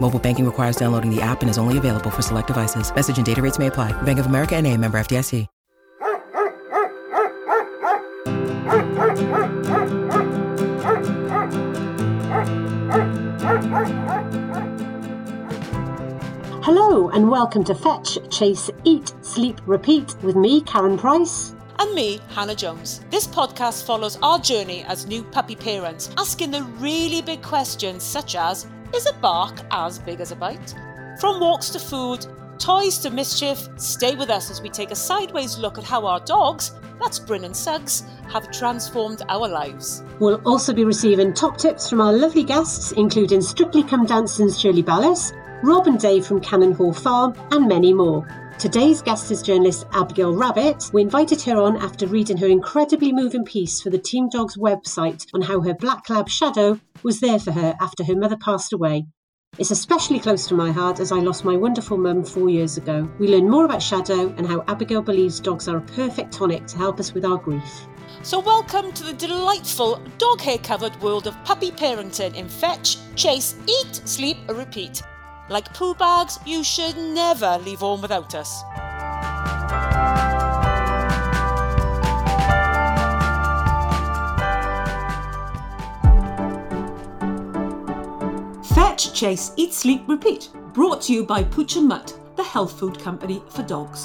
Mobile banking requires downloading the app and is only available for select devices. Message and data rates may apply. Bank of America and a member FDIC. Hello and welcome to Fetch, Chase, Eat, Sleep, Repeat with me, Karen Price. And me, Hannah Jones. This podcast follows our journey as new puppy parents, asking the really big questions such as Is a bark as big as a bite? From walks to food, toys to mischief, stay with us as we take a sideways look at how our dogs, that's Bryn and Suggs, have transformed our lives. We'll also be receiving top tips from our lovely guests, including Strictly Come Dancing's Shirley Ballas, Rob and Dave from Cannon Hall Farm, and many more. Today's guest is journalist Abigail Rabbit. We invited her on after reading her incredibly moving piece for the Team Dogs website on how her black lab Shadow was there for her after her mother passed away. It's especially close to my heart as I lost my wonderful mum four years ago. We learn more about Shadow and how Abigail believes dogs are a perfect tonic to help us with our grief. So, welcome to the delightful dog hair covered world of puppy parenting in Fetch, Chase, Eat, Sleep, Repeat. Like poo bags, you should never leave home without us. Fetch, Chase, Eat, Sleep, Repeat. Brought to you by Pooch and Mutt, the health food company for dogs.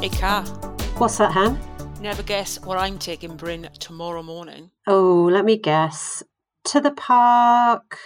Hey, car. What's that, Han? Never guess what I'm taking Bryn tomorrow morning. Oh, let me guess. To the park,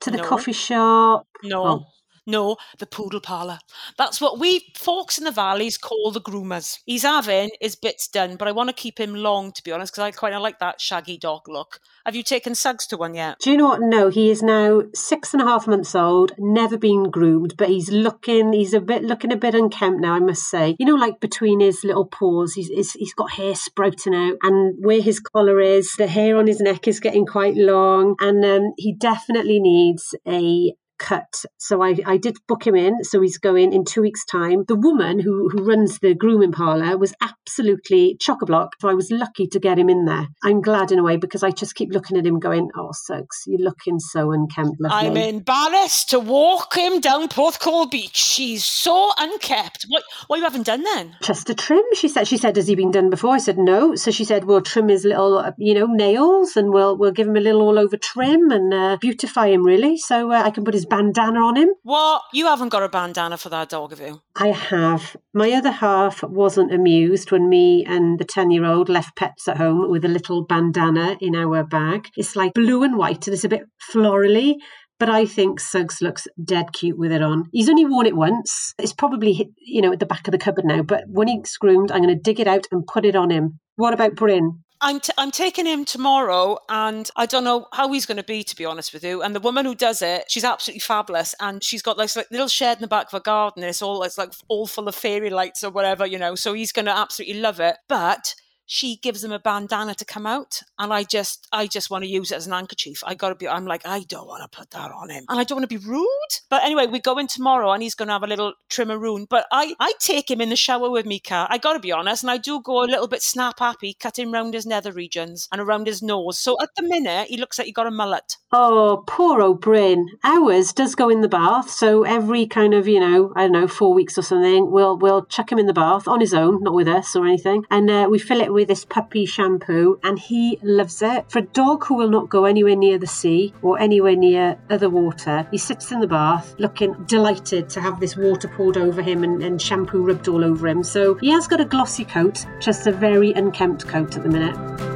to the No. coffee shop. No. Oh. No, the poodle parlour. That's what we folks in the valleys call the groomers. He's having his bits done, but I want to keep him long, to be honest, because I quite like that shaggy dog look. Have you taken Suggs to one yet? Do you know what? No, he is now six and a half months old, never been groomed, but he's looking, he's a bit, looking a bit unkempt now, I must say. You know, like between his little paws, he's, he's, he's got hair sprouting out, and where his collar is, the hair on his neck is getting quite long, and um, he definitely needs a cut. So I, I did book him in. So he's going in two weeks' time. The woman who, who runs the grooming parlour was absolutely chock a block. So I was lucky to get him in there. I'm glad in a way because I just keep looking at him going, Oh, Suggs, you're looking so unkempt. Lovely. I'm embarrassed to walk him down Porthcawl Beach. She's so unkept. What, what you haven't done then? Just a trim, she said. She said, "Has he been done before?" I said, "No." So she said, "We'll trim his little, uh, you know, nails, and we'll we'll give him a little all over trim and uh, beautify him, really, so uh, I can put his bandana on him." What? You haven't got a bandana for that dog, have you? I have. My other half wasn't amused when me and the 10 year old left pets at home with a little bandana in our bag. It's like blue and white and it's a bit florally. But I think Suggs looks dead cute with it on. He's only worn it once. It's probably, you know, at the back of the cupboard now. But when he's groomed, I'm going to dig it out and put it on him. What about Bryn? I'm, t- I'm taking him tomorrow and I don't know how he's going to be, to be honest with you. And the woman who does it, she's absolutely fabulous. And she's got this like little shed in the back of a garden. And it's all, it's like all full of fairy lights or whatever, you know. So he's going to absolutely love it. But she gives him a bandana to come out. And I just, I just want to use it as an handkerchief. I got to be, I'm like, I don't want to put that on him. And I don't want to be rude. But anyway, we go in tomorrow and he's to have a little trimmaroon. But I, I take him in the shower with me, car. I got to be honest. And I do go a little bit snap happy, cutting round his nether regions and around his nose. So at the minute, he looks like he got a mullet. Oh, poor old Bryn. Ours does go in the bath, so every kind of, you know, I don't know, four weeks or something, we'll we'll chuck him in the bath on his own, not with us or anything, and uh, we fill it with this puppy shampoo and he loves it. For a dog who will not go anywhere near the sea or anywhere near other water, he sits in the bath looking delighted to have this water poured over him and, and shampoo rubbed all over him. So he has got a glossy coat, just a very unkempt coat at the minute.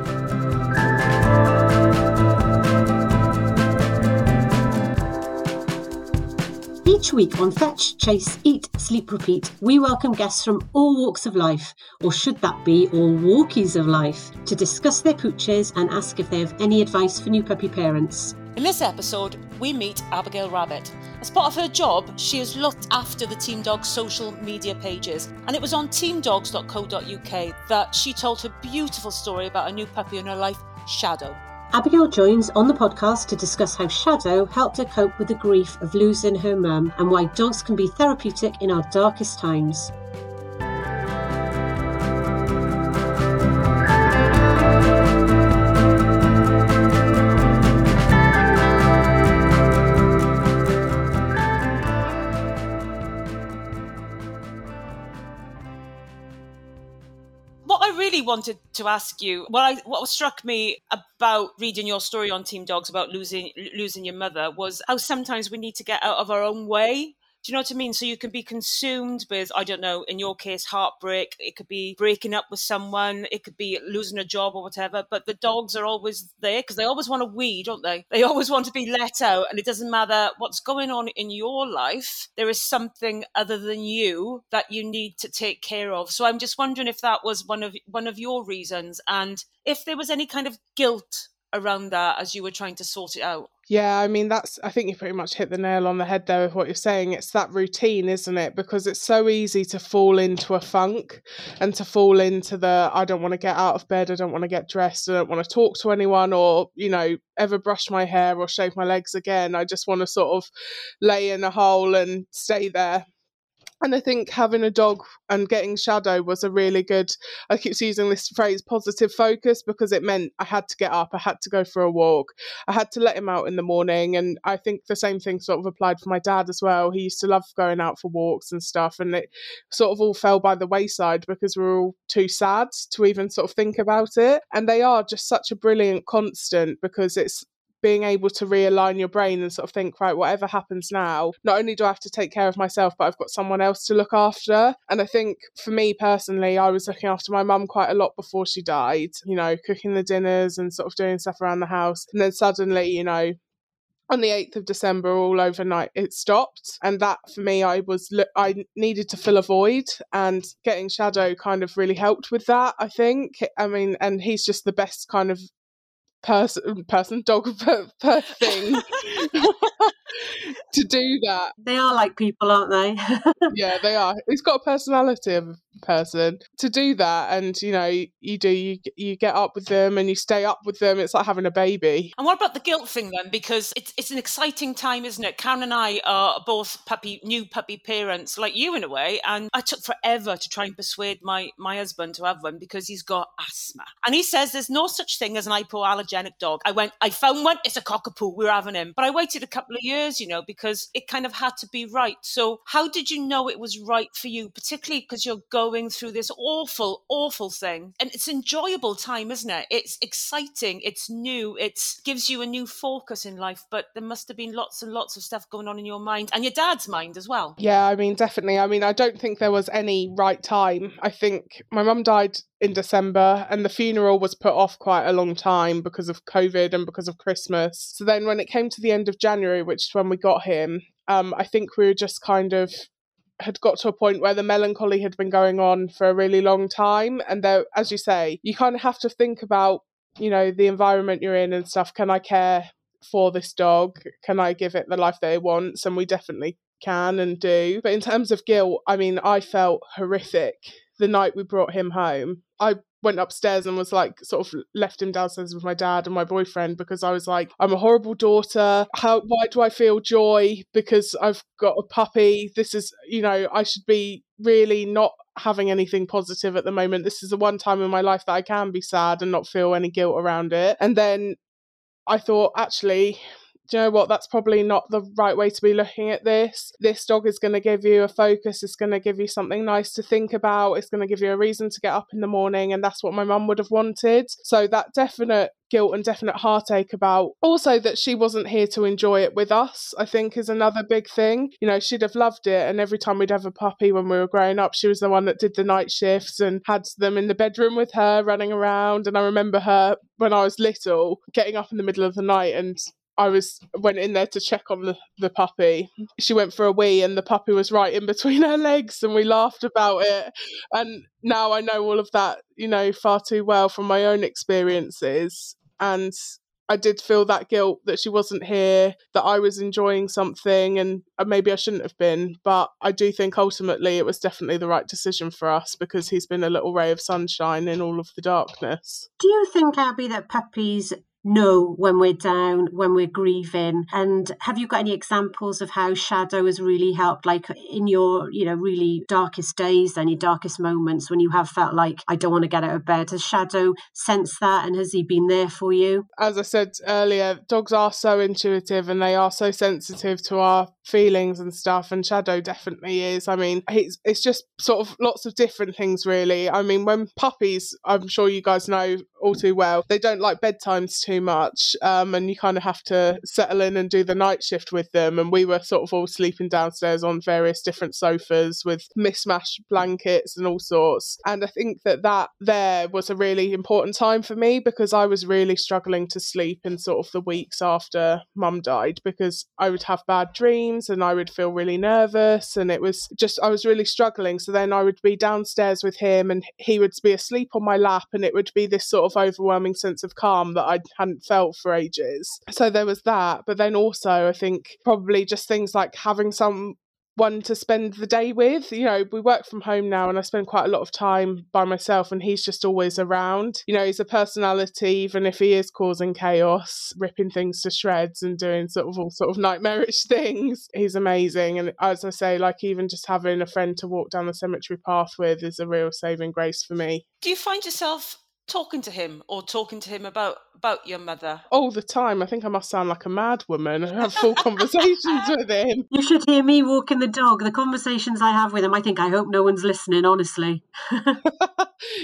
Each week on Fetch, Chase, Eat, Sleep, Repeat, we welcome guests from all walks of life, or should that be all walkies of life, to discuss their pooches and ask if they have any advice for new puppy parents. In this episode, we meet Abigail Rabbit. As part of her job, she has looked after the Team Dogs social media pages, and it was on teamdogs.co.uk that she told her beautiful story about a new puppy in her life, Shadow. Abigail joins on the podcast to discuss how Shadow helped her cope with the grief of losing her mum and why dogs can be therapeutic in our darkest times. Really wanted to ask you, what I what struck me about reading your story on Team Dogs about losing losing your mother was how sometimes we need to get out of our own way do you know what I mean? So you can be consumed with, I don't know, in your case, heartbreak. It could be breaking up with someone. It could be losing a job or whatever. But the dogs are always there because they always want to wee, don't they? They always want to be let out. And it doesn't matter what's going on in your life. There is something other than you that you need to take care of. So I'm just wondering if that was one of one of your reasons, and if there was any kind of guilt around that as you were trying to sort it out. Yeah, I mean that's I think you pretty much hit the nail on the head there with what you're saying. It's that routine, isn't it? Because it's so easy to fall into a funk and to fall into the I don't want to get out of bed, I don't want to get dressed, I don't want to talk to anyone or, you know, ever brush my hair or shave my legs again. I just want to sort of lay in a hole and stay there and I think having a dog and getting Shadow was a really good, I keep using this phrase, positive focus, because it meant I had to get up, I had to go for a walk, I had to let him out in the morning. And I think the same thing sort of applied for my dad as well. He used to love going out for walks and stuff. And it sort of all fell by the wayside because we're all too sad to even sort of think about it. And they are just such a brilliant constant because it's being able to realign your brain and sort of think, right, whatever happens now, not only do I have to take care of myself, but I've got someone else to look after. And I think for me personally, I was looking after my mum quite a lot before she died, you know, cooking the dinners and sort of doing stuff around the house. And then suddenly, you know, on the 8th of December, all overnight, it stopped. And that for me, I was, I needed to fill a void, and getting Shadow kind of really helped with that, I think. I mean, and he's just the best kind of person mm, person dog per, per thing to do that. They are like people aren't they? Yeah they are. He's got a personality of a person. To do that and you know you do you, you get up with them and you stay up with them it's like having a baby. And what about the guilt thing then? Because it's, it's an exciting time isn't it? Karen and i are both puppy new puppy parents like you in a way and i took forever to try and persuade my my husband to have one because he's got asthma. And he says there's no such thing as an hypoallergenic dog. I went, I found one, it's a cockapoo, we're having him. But I waited a couple of years, you know, because it kind of had to be right. So, how did you know it was right for you, particularly because you're going through this awful, awful thing? And it's enjoyable time, isn't it? It's exciting, it's new, it gives you a new focus in life. But there must have been lots and lots of stuff going on in your mind and your dad's mind as well. Yeah, I mean, definitely. I mean, I don't think there was any right time. I think my mum died in December, and the funeral was put off quite a long time because of COVID and because of Christmas. So then, when it came to the end of January, which is when we got him, um, I think we were just kind of had got to a point where the melancholy had been going on for a really long time. And there, as you say, you kind of have to think about, you know, the environment you're in and stuff. Can I care for this dog? Can I give it the life that it wants? And we definitely can and do. But in terms of guilt, I mean, I felt horrific the night we brought him home. I went upstairs and was like sort of left him downstairs with my dad and my boyfriend because I was like I'm a horrible daughter. How why do I feel joy? Because I've got a puppy. This is you know I should be really not having anything positive at the moment. This is the one time in my life that I can be sad and not feel any guilt around it. And then I thought actually do you know what? That's probably not the right way to be looking at this. This dog is going to give you a focus, it's going to give you something nice to think about, it's going to give you a reason to get up in the morning. And that's what my mum would have wanted. So that definite guilt and definite heartache about also that she wasn't here to enjoy it with us i think is another big thing you know she'd have loved it and every time we'd have a puppy when we were growing up she was the one that did the night shifts and had them in the bedroom with her running around and i remember her when i was little getting up in the middle of the night and I was went in there to check on the, the puppy. She went for a wee and the puppy was right in between her legs and we laughed about it. And now I know all of that, you know, far too well from my own experiences. And I did feel that guilt that she wasn't here, that I was enjoying something and maybe I shouldn't have been. But I do think ultimately it was definitely the right decision for us because he's been a little ray of sunshine in all of the darkness. Do you think, Abby, that puppies know when we're down, when we're grieving? And have you got any examples of how shadow has really helped, like in your, you know, really darkest days, and your darkest moments when you have felt like, I don't want to get out of bed? Has shadow sensed that and has he been there for you? As I said earlier, dogs are so intuitive and they are so sensitive to our feelings and stuff. And shadow definitely is. I mean, it's, it's just sort of lots of different things, really. I mean, when puppies, I'm sure you guys know all too well, they don't like bedtimes too much um, and you kind of have to settle in and do the night shift with them and we were sort of all sleeping downstairs on various different sofas with mismatched blankets and all sorts and i think that that there was a really important time for me because i was really struggling to sleep in sort of the weeks after mum died because i would have bad dreams and i would feel really nervous and it was just i was really struggling so then i would be downstairs with him and he would be asleep on my lap and it would be this sort of overwhelming sense of calm that i had hadn't felt for ages. So there was that. But then also, I think probably just things like having some one to spend the day with. You know, we work from home now and I spend quite a lot of time by myself and he's just always around. You know, he's a personality, even if he is causing chaos, ripping things to shreds and doing sort of all sort of nightmarish things. He's amazing. And as I say, like even just having a friend to walk down the cemetery path with is a real saving grace for me. Do you find yourself talking to him or talking to him about about your mother? All the time. I think i must sound like a mad woman i have full conversations with him. You should hear me walking the dog. The conversations i have with him i think i hope no one's listening honestly.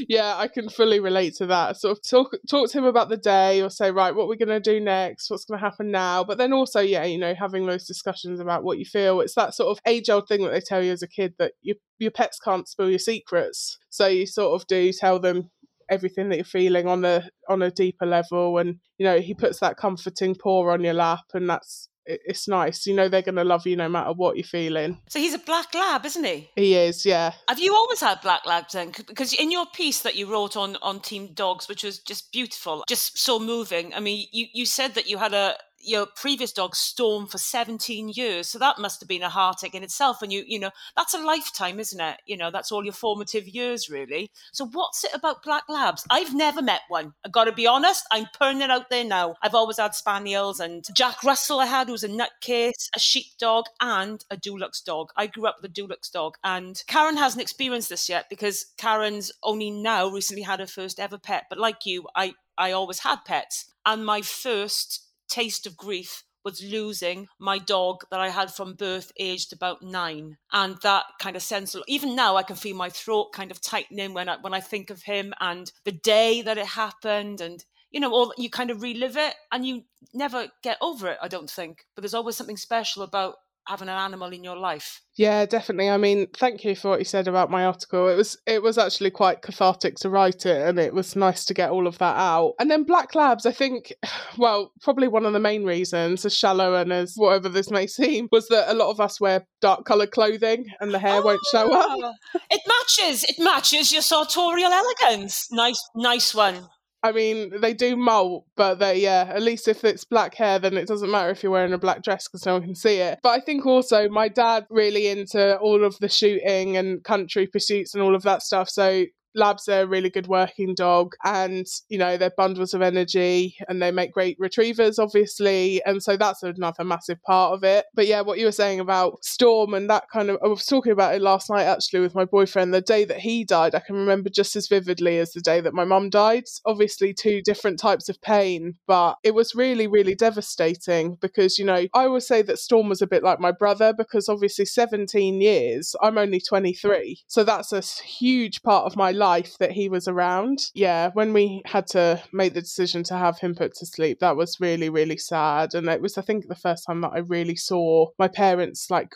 Yeah i can fully relate to that. Sort of talk talk to him about the day or say right what we're going to do next? What's going to happen now? But then also yeah you know having those discussions about what you feel. It's that sort of age old thing that they tell you as a kid that your, your pets can't spill your secrets. So you sort of do tell them everything that you're feeling on a on a deeper level and you know he puts that comforting paw on your lap and that's it's nice. You know they're going to love you no matter what you're feeling. So he's a black lab isn't he? He is yeah. Have you always had black labs then? Because in your piece that you wrote on on team dogs which was just beautiful just so moving i mean you you said that you had a your previous dog Storm for 17 years. So that must have been a heartache in itself. And you, you know, that's a lifetime, isn't it? You know, that's all your formative years, really. So what's it about Black Labs? I've never met one. I've got to be honest. I'm putting it out there now. I've always had Spaniels and Jack Russell I had, was a nutcase, a sheepdog, and a Dulux dog. I grew up with a Dulux dog. And Karen hasn't experienced this yet because Karen's only now recently had her first ever pet. But like you, I, I always had pets. And my first taste of grief was losing my dog that I had from birth, aged about nine, and that kind of sense. Even now, I can feel my throat kind of tightening when I when I think of him and the day that it happened, and you know, all you kind of relive it, and you never get over it. I don't think, but there's always something special about having an animal in your life. Yeah, definitely. I mean, thank you for what you said about my article. It was it was actually quite cathartic to write it and it was nice to get all of that out. And then Black Labs, I think well, probably one of the main reasons, as shallow and as whatever this may seem, was that a lot of us wear dark coloured clothing and the hair oh, won't show up. Ah, it matches. It matches your sartorial elegance. Nice nice one. I mean, they do molt, but they, yeah, at least if it's black hair, then it doesn't matter if you're wearing a black dress because no one can see it. But I think also my dad really into all of the shooting and country pursuits and all of that stuff. So labs are a really good working dog and you know they're bundles of energy and they make great retrievers obviously and so that's another massive part of it. But yeah what you were saying about storm and that kind of i was talking about it last night actually with my boyfriend the day that he died i can remember just as vividly as the day that my mum died. Obviously two different types of pain but it was really really devastating because you know i always say that storm was a bit like my brother because obviously 17 years i'm only 23 so that's a huge part of my life that he was around. Yeah, when we had to make the decision to have him put to sleep, that was really, really sad. And it was, I think, the first time that I really saw my parents like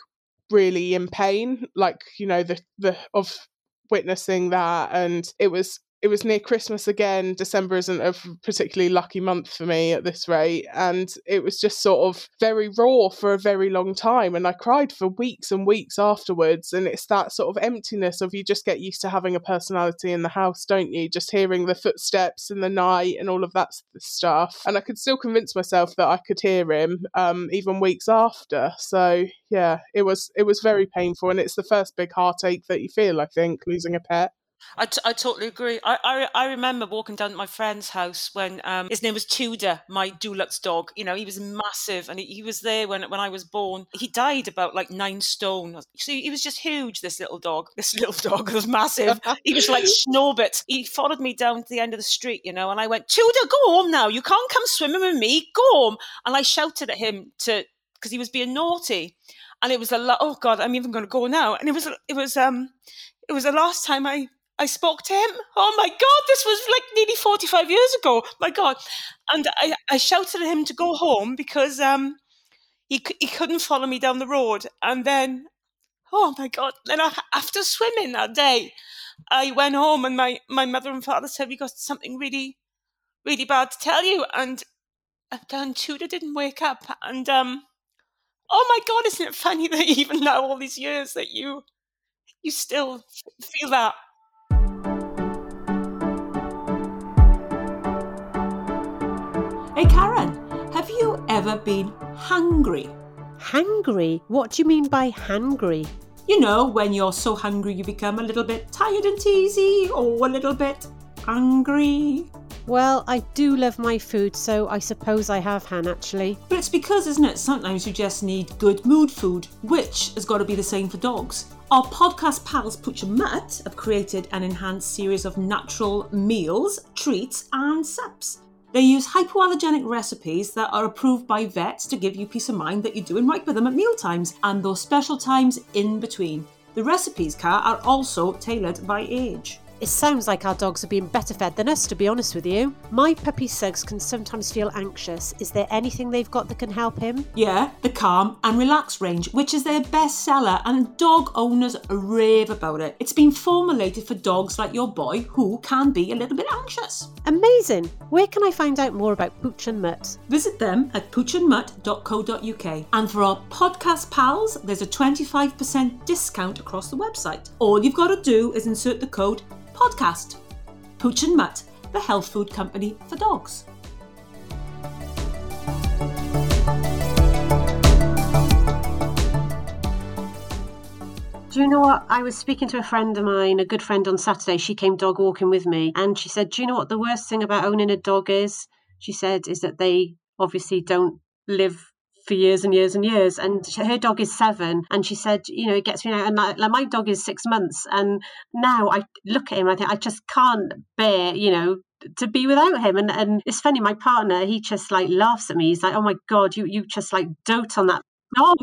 really in pain, like, you know, the, the, of witnessing that. And it was, it was near Christmas again. December isn't a particularly lucky month for me at this rate. And it was just sort of very raw for a very long time. And I cried for weeks and weeks afterwards. And it's that sort of emptiness of you just get used to having a personality in the house, don't you? Just hearing the footsteps in the night and all of that stuff. And I could still convince myself that I could hear him um, even weeks after. So yeah, it was it was very painful. And it's the first big heartache that you feel, I think, losing a pet. I, t- I totally agree. I, I I remember walking down to my friend's house when um, his name was Tudor, my Dulux dog. You know, he was massive, and he, he was there when when I was born. He died about like nine stone. So he was just huge. This little dog, this little dog was massive. he was like Snorbit. He followed me down to the end of the street, you know, and I went, Tudor, go home now. You can't come swimming with me. Go home. And I shouted at him to because he was being naughty, and it was a lot. Oh God, I'm even going to go now. And it was it was um it was the last time I I spoke to him. Oh my God, this was like nearly 45 years ago. My God. And I, I shouted at him to go home because um, he, he couldn't follow me down the road. And then, oh my God, then after swimming that day, I went home and my, my mother and father said, We got something really, really bad to tell you. And Dan Tudor didn't wake up. And um, oh my God, isn't it funny that even now, all these years, that you you still feel that? Hey Karen, have you ever been hungry? Hungry? What do you mean by hungry? You know, when you're so hungry you become a little bit tired and teasy or a little bit hungry. Well, I do love my food, so I suppose I have, Han, actually. But it's because, isn't it, sometimes you just need good mood food, which has got to be the same for dogs. Our podcast pals Pooch and Mutt have created an enhanced series of natural meals, treats, and sups. They use hypoallergenic recipes that are approved by vets to give you peace of mind that you're doing right with them at meal times and those special times in between. The recipes, Car, are also tailored by age. It sounds like our dogs are being better fed than us, to be honest with you. My puppy Suggs can sometimes feel anxious. Is there anything they've got that can help him? Yeah, the Calm and Relax range, which is their best seller, and dog owners rave about it. It's been formulated for dogs like your boy who can be a little bit anxious. Amazing! Where can I find out more about Pooch and Mutt? Visit them at poochandmutt.co.uk. And for our podcast pals, there's a 25% discount across the website. All you've got to do is insert the code podcast. Pooch and Mutt, the health food company for dogs. Do you know what? I was speaking to a friend of mine, a good friend on Saturday. She came dog walking with me and she said, Do you know what the worst thing about owning a dog is? She said, is that they obviously don't live for years and years and years. And her dog is seven, and she said, you know, it gets me out. And like, my dog is six months, and now I look at him, I think I just can't bear, you know, to be without him. And and it's funny, my partner, he just like laughs at me. He's like, oh my god, you you just like dote on that dog.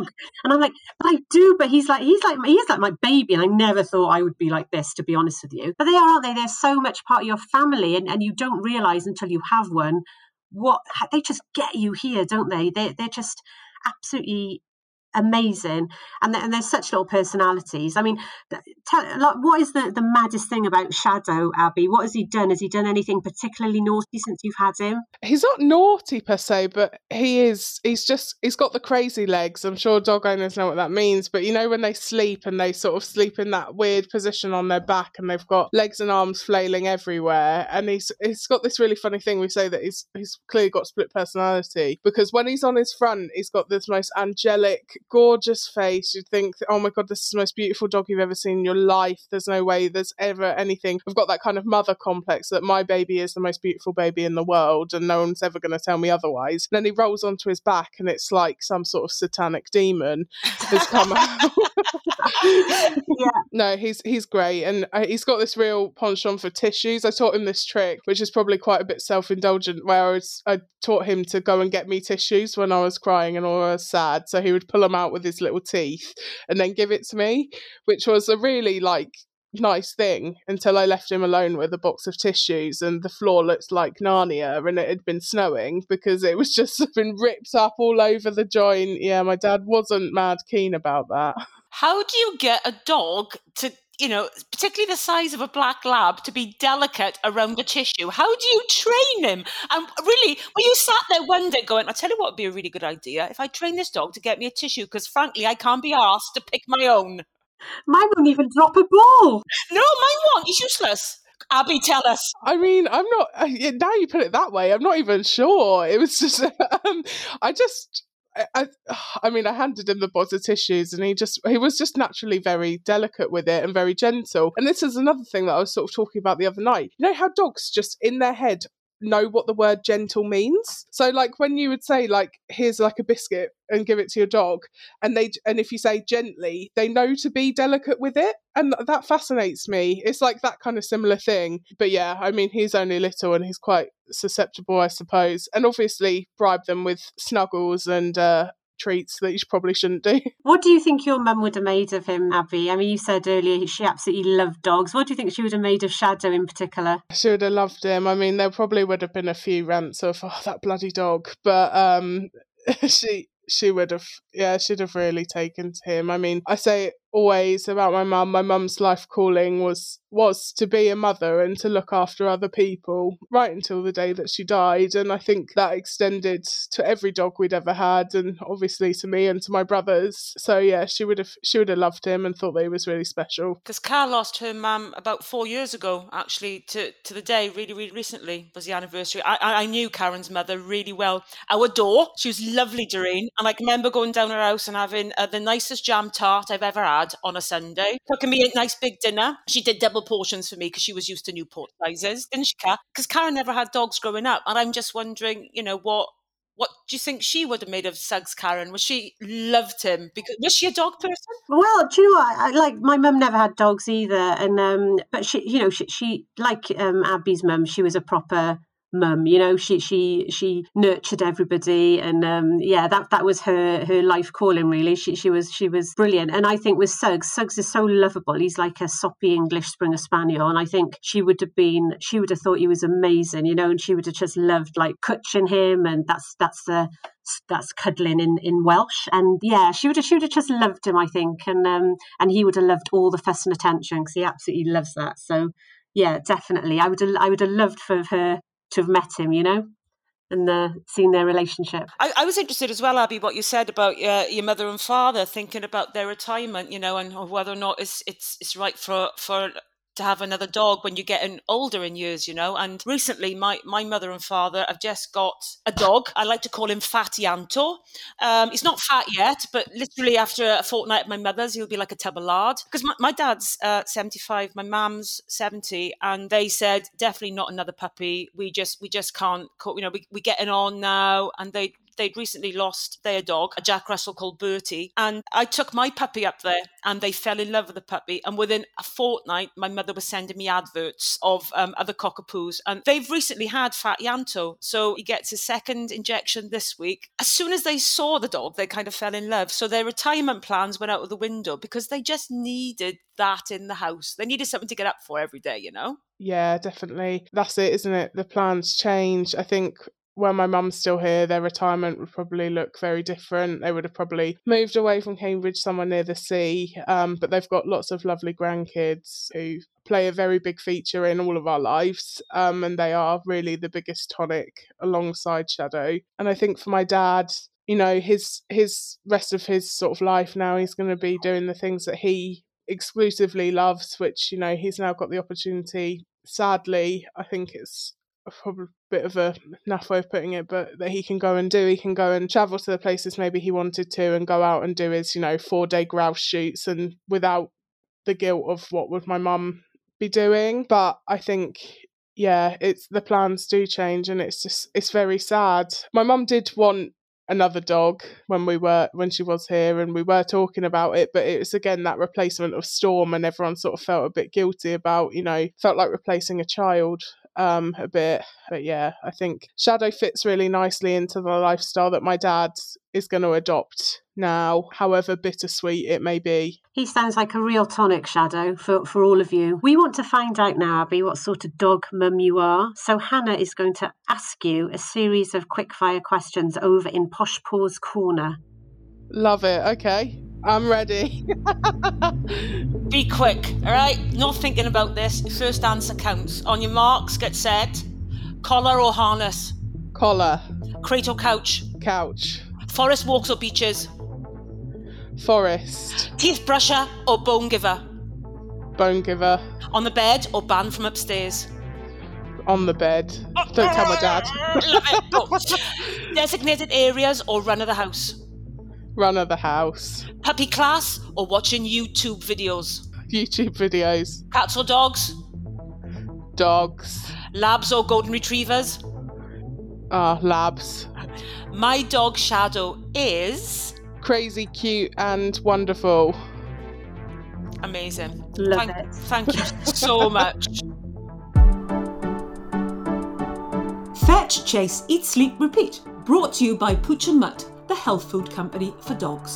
And I'm like, but I do. But he's like, he's like, he's like my baby. And I never thought I would be like this, to be honest with you. But they are, aren't they? They're so much part of your family, and and you don't realize until you have one what they just get you here, don't they? They they're just absolutely amazing and, and there's such little personalities. I mean tell, like, what is the, the maddest thing about shadow abby? What has he done? Has he done anything particularly naughty since you've had him? He's not naughty per se but he is he's just he's got the crazy legs. I'm sure dog owners know what that means but you know when they sleep and they sort of sleep in that weird position on their back and they've got legs and arms flailing everywhere and he's he's got this really funny thing we say that he's he's clearly got split personality because when he's on his front he's got this most angelic gorgeous face. You'd think, oh my God, this is the most beautiful dog you've ever seen in your life. There's no way there's ever anything. I've got that kind of mother complex that my baby is the most beautiful baby in the world and no one's ever going to tell me otherwise. And then he rolls onto his back and it's like some sort of satanic demon has come out. yeah. No, he's he's great, and uh, he's got this real penchant for tissues. I taught him this trick, which is probably quite a bit self indulgent, where I, was, I taught him to go and get me tissues when I was crying and or I was sad. So he would pull them out with his little teeth and then give it to me, which was a really like nice thing until I left him alone with a box of tissues and the floor looked like Narnia and it had been snowing because it was just been ripped up all over the joint. Yeah, my dad wasn't mad keen about that. How do you get a dog to you know, particularly the size of a black lab, to be delicate around the tissue. How do you train him? And really, when you sat there one day going, I'll tell you what would be a really good idea if I train this dog to get me a tissue, because frankly, I can't be asked to pick my own. Mine won't even drop a ball. No, mine won't. He's useless. Abby, tell us. I mean, I'm not. Uh, now you put it that way, I'm not even sure. It was just, um, I just, I, I mean, I handed him the box of tissues, and he just he was just naturally very delicate with it and very gentle. And this is another thing that I was sort of talking about the other night. You know how dogs just in their head know what the word gentle means. So like when you would say like here's like a biscuit and give it to your dog and they and if you say gently they know to be delicate with it and that fascinates me. It's like that kind of similar thing. But yeah, I mean he's only little and he's quite susceptible I suppose. And obviously bribe them with snuggles and uh treats that you probably shouldn't do. What do you think your mum would have made of him, Abby? I mean, you said earlier she absolutely loved dogs. What do you think she would have made of Shadow in particular? She would have loved him. I mean, there probably would have been a few rants of, oh, that bloody dog. But um, she she would have yeah she'd have really taken to him i mean i say always about my mum. My mum's life calling was was to be a mother and to look after other people right until the day that she died. And i think that extended to every dog we'd ever had and obviously to me and to my brothers. So yeah she would have she would have loved him and thought that he was really special. Because Car lost her mum about four years ago actually to to the day really really recently was the anniversary. I i knew karen's mother really well. Our door she was lovely doreen. And i can remember going down her house and having uh, the nicest jam tart i've ever had had on a Sunday. Cooking me a nice big dinner. She did double portions for me because she was used to Newport sizes, didn't she, Kat? Because Karen never had dogs growing up. And I'm just wondering, you know, what what do you think she would have made of Suggs Karen? Was she loved him because was she a dog person? Well, do you know what? I, like my mum never had dogs either, and um, but she, you know, she, she like um, Abby's mum, she was a proper mum. You know, she she she nurtured everybody, and um, yeah, that that was her her life calling. Really, she she was she was brilliant. And I think with Suggs, Suggs is so lovable. He's like a soppy English Springer Spaniel, and I think she would have been she would have thought he was amazing. You know, and she would have just loved like cwtching him, and that's that's the that's cuddling in, in Welsh. And yeah, she would have she would have just loved him, I think, and um and he would have loved all the fuss and attention because he absolutely loves that. So yeah, definitely, I would have, I would have loved for her to have met him, you know, and uh, seen their relationship. I, I, was interested as well, Abby, what you said about uh, your mother and father thinking about their retirement, you know, and whether or not it's it's it's right for for to have another dog when you're getting older in years, you know. And recently, my, my mother and father have just got a dog. I like to call him Fatty Anto. Um, he's not fat yet, but literally after a fortnight at my mother's, he'll be like a tub of lard. Because my, my dad's uh, 75, my mum's 70, and they said definitely not another puppy. We just we just can't, you know, we, we're getting on now. And they they'd recently lost their dog, a Jack Russell called Bertie. And I took my puppy up there and they fell in love with the puppy. And within a fortnight, my mother was sending me adverts of um, other cockapoos. And they've recently had Fat Yanto. So he gets his second injection this week. As soon as they saw the dog, they kind of fell in love. So their retirement plans went out of the window because they just needed that in the house. They needed something to get up for every day, you know? Yeah, definitely. That's it, isn't it? The plans change. I think when my mum's still here, their retirement would probably look very different. They would have probably moved away from Cambridge somewhere near the sea. Um, but they've got lots of lovely grandkids who play a very big feature in all of our lives. Um, and they are really the biggest tonic alongside Shadow. And I think for my dad, you know, his his rest of his sort of life now, he's going to be doing the things that he exclusively loves, which, you know, he's now got the opportunity. Sadly, I think it's probably bit of a naff way of putting it, but that he can go and do. He can go and travel to the places maybe he wanted to and go out and do his, you know, four day grouse shoots and without the guilt of what would my mum be doing. But I think yeah, it's the plans do change and it's just it's very sad. My mum did want another dog when we were when she was here and we were talking about it but it was again that replacement of storm and everyone sort of felt a bit guilty about you know felt like replacing a child um a bit but yeah i think shadow fits really nicely into the lifestyle that my dad is going to adopt now however bittersweet it may be He sounds like a real tonic shadow for, for all of you. We want to find out now, Abby, what sort of dog mum you are. So Hannah is going to ask you a series of quickfire questions over in Posh Paws Corner. love it okay i'm ready Be quick, all right? Not thinking about this. First answer counts. On your marks, get set. Collar or harness? collar Crate or couch? couch Forest walks or beaches? forest Teeth brusher or bone giver? bone giver On the bed or banned from upstairs? on the bed don't tell my dad Love it. Designated areas or run of the house? Run of the house Puppy class or watching YouTube videos? youtube videos Cats or dogs? dogs Labs or golden retrievers? ah labs My dog Shadow is crazy cute and wonderful amazing. Love thank, it. Thank you so much. Fetch, Chase, Eat, Sleep, Repeat. Brought to you by Pooch and Mutt, the health food company for dogs.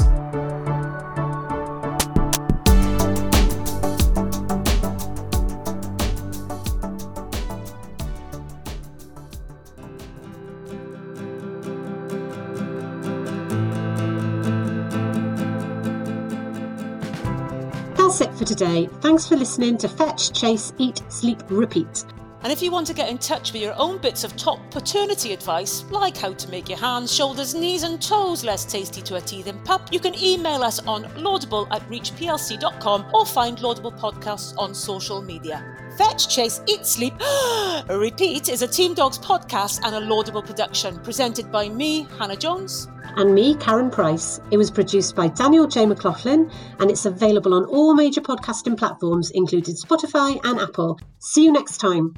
That's it for today. Thanks for listening to Fetch, Chase, Eat, Sleep, Repeat. And if you want to get in touch with your own bits of top paternity advice, like how to make your hands, shoulders, knees, and toes less tasty to a teething pup, you can email us on laudable at reachplc.com or find Laudable Podcasts on social media. Fetch, Chase, Eat, Sleep, Repeat is a Team Dogs podcast and a laudable production presented by me, Hannah Jones. And me, Karen Price. It was produced by Daniel J. McLaughlin and it's available on all major podcasting platforms, including Spotify and Apple. See you next time.